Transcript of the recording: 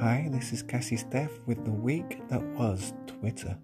Hi, this is Cassie Steph with the week that was Twitter.